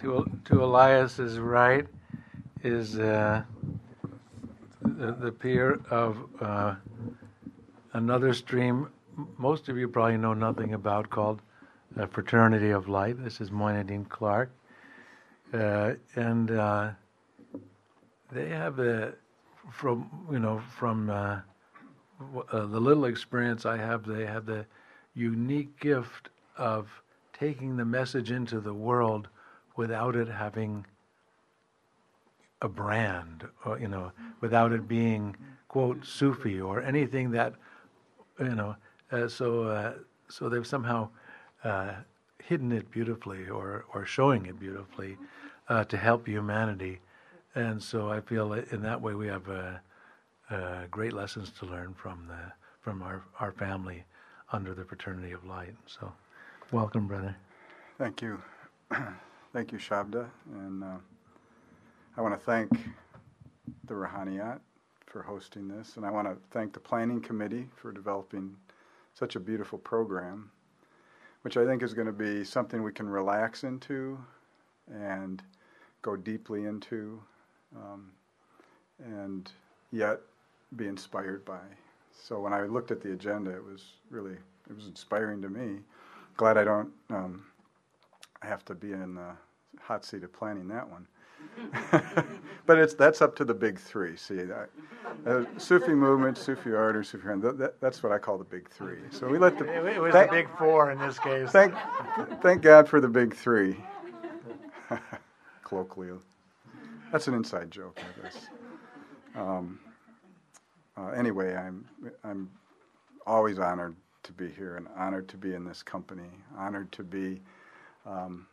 to to Elias's right is uh, the, the Pir of uh, another stream. Most of you probably know nothing about called Fraternity of Light. This is Moinuddin Clark, uh, and uh, they have a from you know from uh, the little experience I have. They have the unique gift of taking the message into the world without it having a brand, or, you know, without it being quote Sufi or anything that, you know. Uh, so uh, so they've somehow uh, hidden it beautifully or or showing it beautifully uh, to help humanity, and so I feel in that way we have uh, uh, great lessons to learn from the from our our family under the fraternity of light. So, welcome, brother. Thank you. thank you, Shabda. And uh, I want to thank the Ruhaniyat for hosting this. And I want to thank the Planning Committee for developing such a beautiful program, which I think is going to be something we can relax into and go deeply into, um, and yet be inspired by. So when I looked at the agenda, it was really it was inspiring to me. Glad I don't um, have to be in the hot seat of planning that one. but it's that's up to the big three. See, uh, Sufi movement, Sufi art, or Sufi that, that's what I call the big three. So we let the it was thank, the big four in this case. Thank, thank God for the big three. Colloquially, that's an inside joke, I guess. Um, uh, anyway, I'm I'm always honored to be here and honored to be in this company. Honored to be. Um,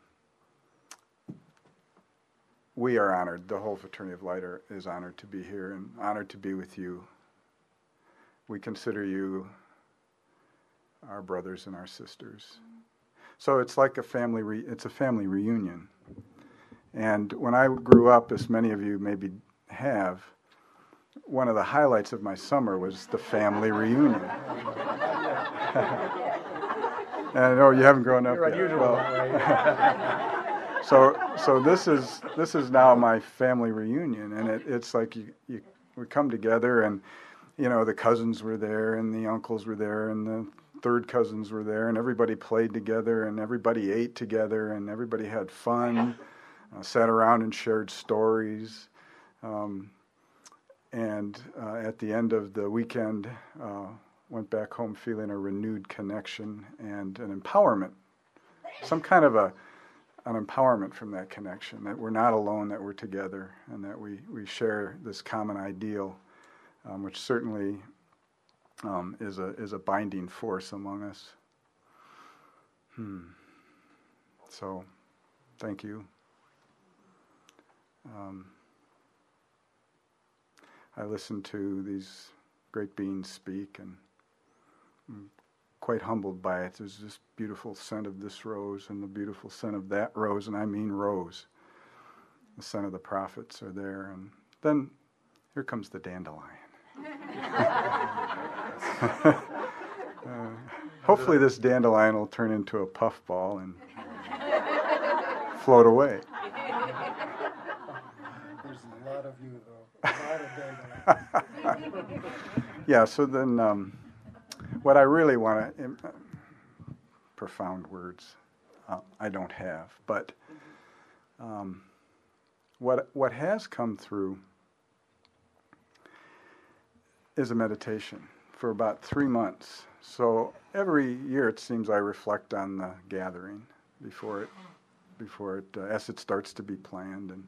we are honored. The whole fraternity of light are, is honored to be here and honored to be with you. We consider you our brothers and our sisters. So it's like a family. Re- it's a family reunion. And when I grew up, as many of you maybe have, one of the highlights of my summer was the family reunion. and I know you haven't grown up You're yet. Well, so, so this is this is now my family reunion, and it, it's like you, you we come together, and you know the cousins were there, and the uncles were there, and the third cousins were there, and everybody played together, and everybody ate together, and everybody had fun, uh, sat around and shared stories. Um, and uh, at the end of the weekend, uh, went back home feeling a renewed connection and an empowerment, some kind of a an empowerment from that connection that we're not alone, that we're together, and that we, we share this common ideal, um, which certainly um, is a is a binding force among us. Hmm. So, thank you. Um, I listen to these great beings speak and I'm quite humbled by it. There's this beautiful scent of this rose and the beautiful scent of that rose, and I mean rose. The scent of the prophets are there, and then here comes the dandelion. uh, hopefully, this dandelion will turn into a puffball and float away. There's a lot of you, though. A lot of dandelions. yeah, so then um, what I really want to, uh, profound words, uh, I don't have, but um, what, what has come through is a meditation for about three months. So every year it seems I reflect on the gathering before it, before it, uh, as it starts to be planned, and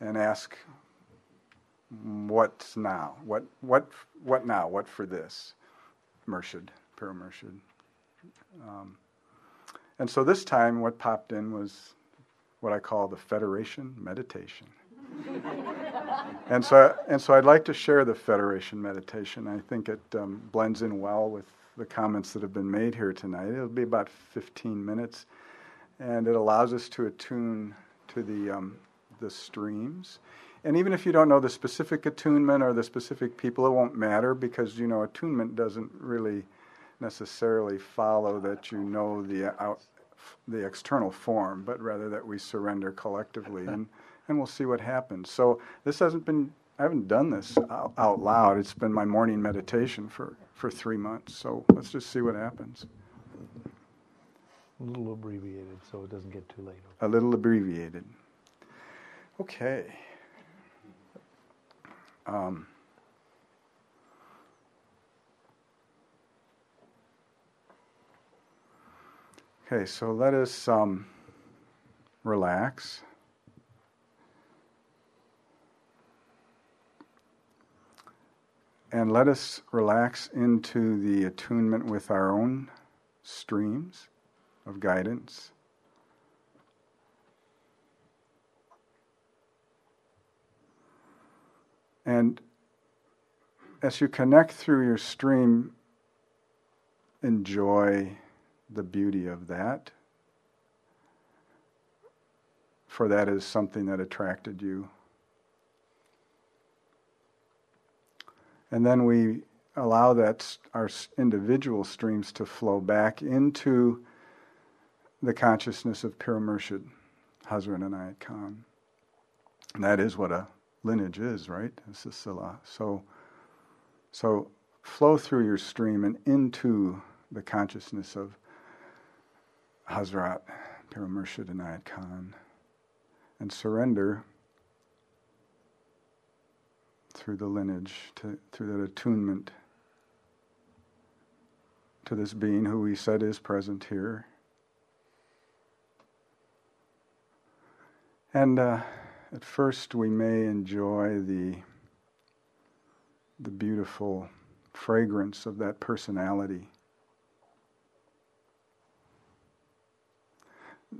and ask what's now? What what what now? What for this? Murshid, Pir Murshid. Um, and so this time, what popped in was what I call the Federation Meditation. and so, and so, I'd like to share the Federation Meditation. I think it um, blends in well with the comments that have been made here tonight. It'll be about 15 minutes, and it allows us to attune to the um, the streams and even if you don't know the specific attunement or the specific people, it won't matter because you know attunement doesn't really necessarily follow that you know the out, the external form, but rather that we surrender collectively, and and we'll see what happens. So this hasn't been. I haven't done this out, out loud. It's been my morning meditation for, for three months. So let's just see what happens. A little abbreviated so it doesn't get too late. A little abbreviated. Okay. Um, okay, so let us um, relax. And let us relax into the attunement with our own streams of guidance. And as you connect through your stream, enjoy the beauty of that. For that is something that attracted you. And then we allow that our individual streams to flow back into the consciousness of Murshid, Hazrat Inayat Khan. And that is what a lineage is, right? This is Sila. So, so flow through your stream and into the consciousness of Hazrat Pir Murshid Inayat Khan and surrender through the lineage, to, through that attunement to this being who we said is present here. And uh, at first, we may enjoy the the beautiful fragrance of that personality.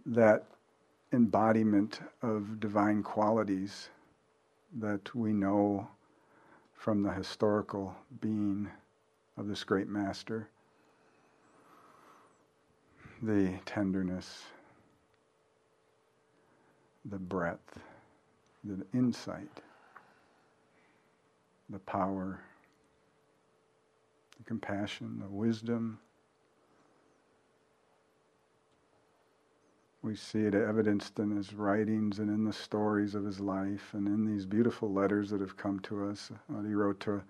That embodiment of divine qualities that we know from the historical being of this great master. The tenderness, the breadth, the insight, the power, the compassion, the wisdom. We see it evidenced in his writings and in the stories of his life and in these beautiful letters that have come to us he wrote to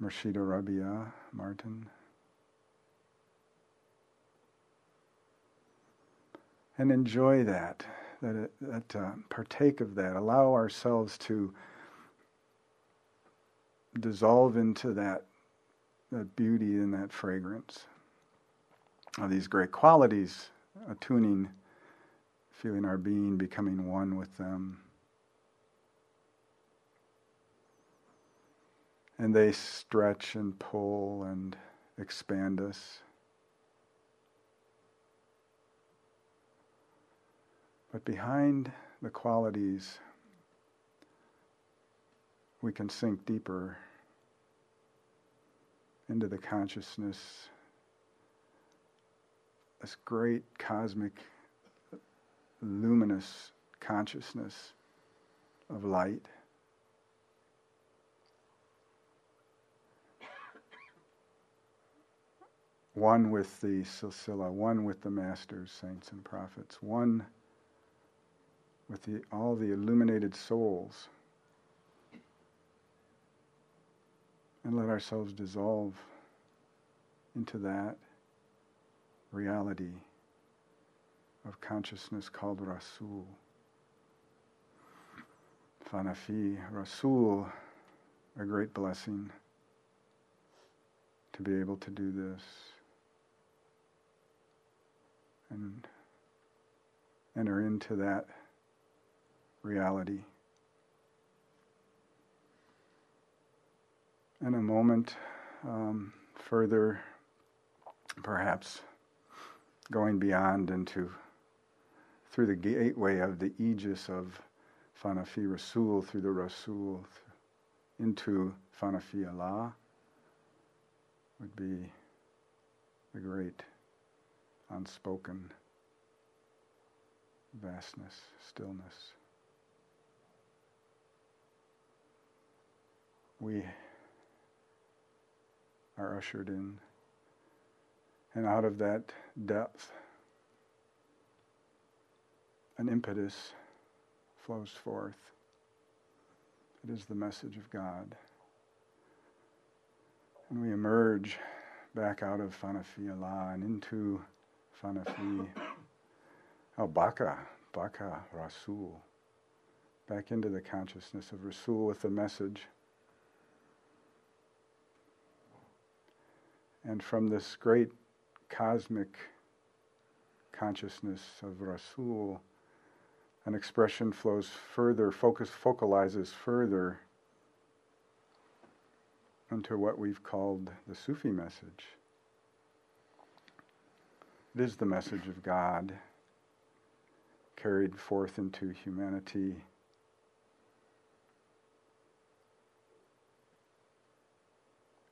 Murshida Rabia Martin. And enjoy that, that, that uh, partake of that. Allow ourselves to dissolve into that, that beauty and that fragrance of these great qualities, attuning feeling our being becoming one with them. And they stretch and pull and expand us. But behind the qualities, we can sink deeper into the consciousness, this great cosmic luminous consciousness of light. One with the Silsila, one with the masters, saints, and prophets, one with the, all the illuminated souls. And let ourselves dissolve into that reality of consciousness called Rasul. Fanafi, Rasul, a great blessing to be able to do this and enter into that reality. In a moment, um, further, perhaps going beyond into through the gateway of the aegis of Fanafi Rasul, through the Rasul into Fanafi Allah, would be the great unspoken vastness, stillness. We are ushered in, and out of that depth an impetus flows forth. It is the message of God. And we emerge back out of Fanafi Allah and into Fanafi al Baka, Baka Rasul, back into the consciousness of Rasul with the message. And from this great cosmic consciousness of Rasul, an expression flows further, focus focalizes further into what we've called the Sufi message. It is the message of God carried forth into humanity.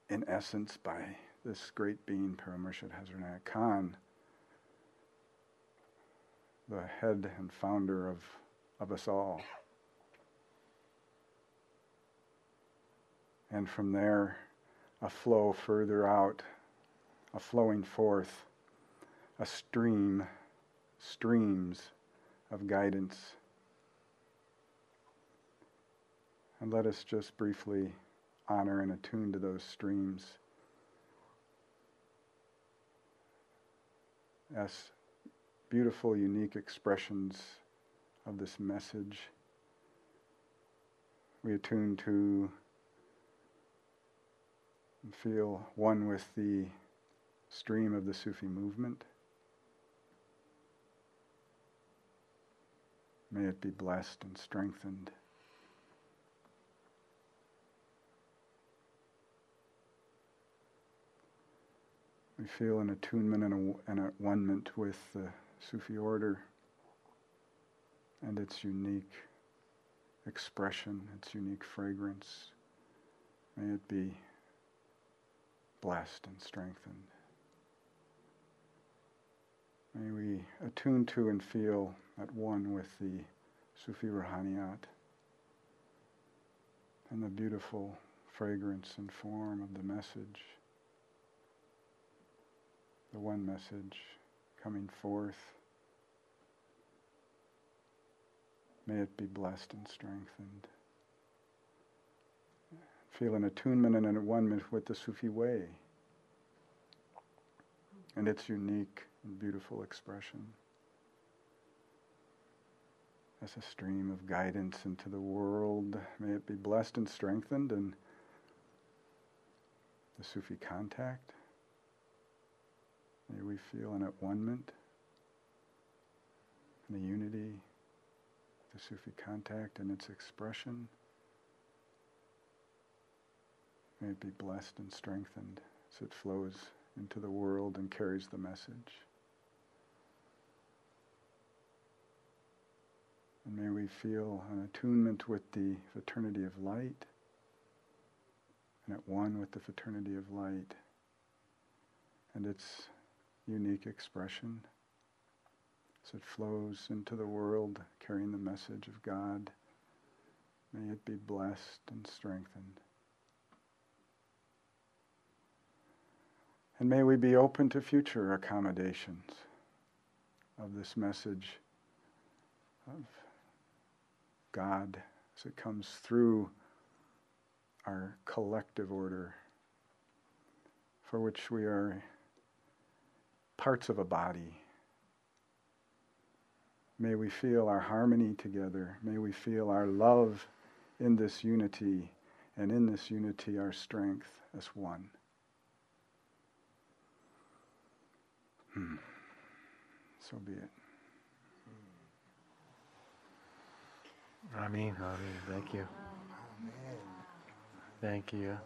In essence, by this great being, Pir-o-Murshid Hazrat Khan, the head and founder of, of us all. And from there, a flow further out, a flowing forth, a stream, streams of guidance. And let us just briefly honor and attune to those streams as beautiful, unique expressions of this message. We attune to and feel one with the stream of the Sufi movement. May it be blessed and strengthened. We feel an attunement and, a, and a one with the Sufi order and its unique expression, its unique fragrance. May it be blessed and strengthened. May we attune to and feel at one with the Sufi Ruhaniyat and the beautiful fragrance and form of the message, the one message coming forth. May it be blessed and strengthened. Feel an attunement and an one with the Sufi way and its unique and beautiful expression as a stream of guidance into the world. May it be blessed and strengthened and the Sufi contact. May we feel an at one and a unity, the Sufi contact and its expression. May it be blessed and strengthened as it flows into the world and carries the message. And may we feel an attunement with the fraternity of light and at one with the fraternity of light and its unique expression as it flows into the world carrying the message of God. May it be blessed and strengthened. And may we be open to future accommodations of this message of God as it comes through our collective order for which we are parts of a body. May we feel our harmony together. May we feel our love in this unity, and in this unity, our strength as one. Hmm. So be it. Amen. Ameen. Thank you. Thank you.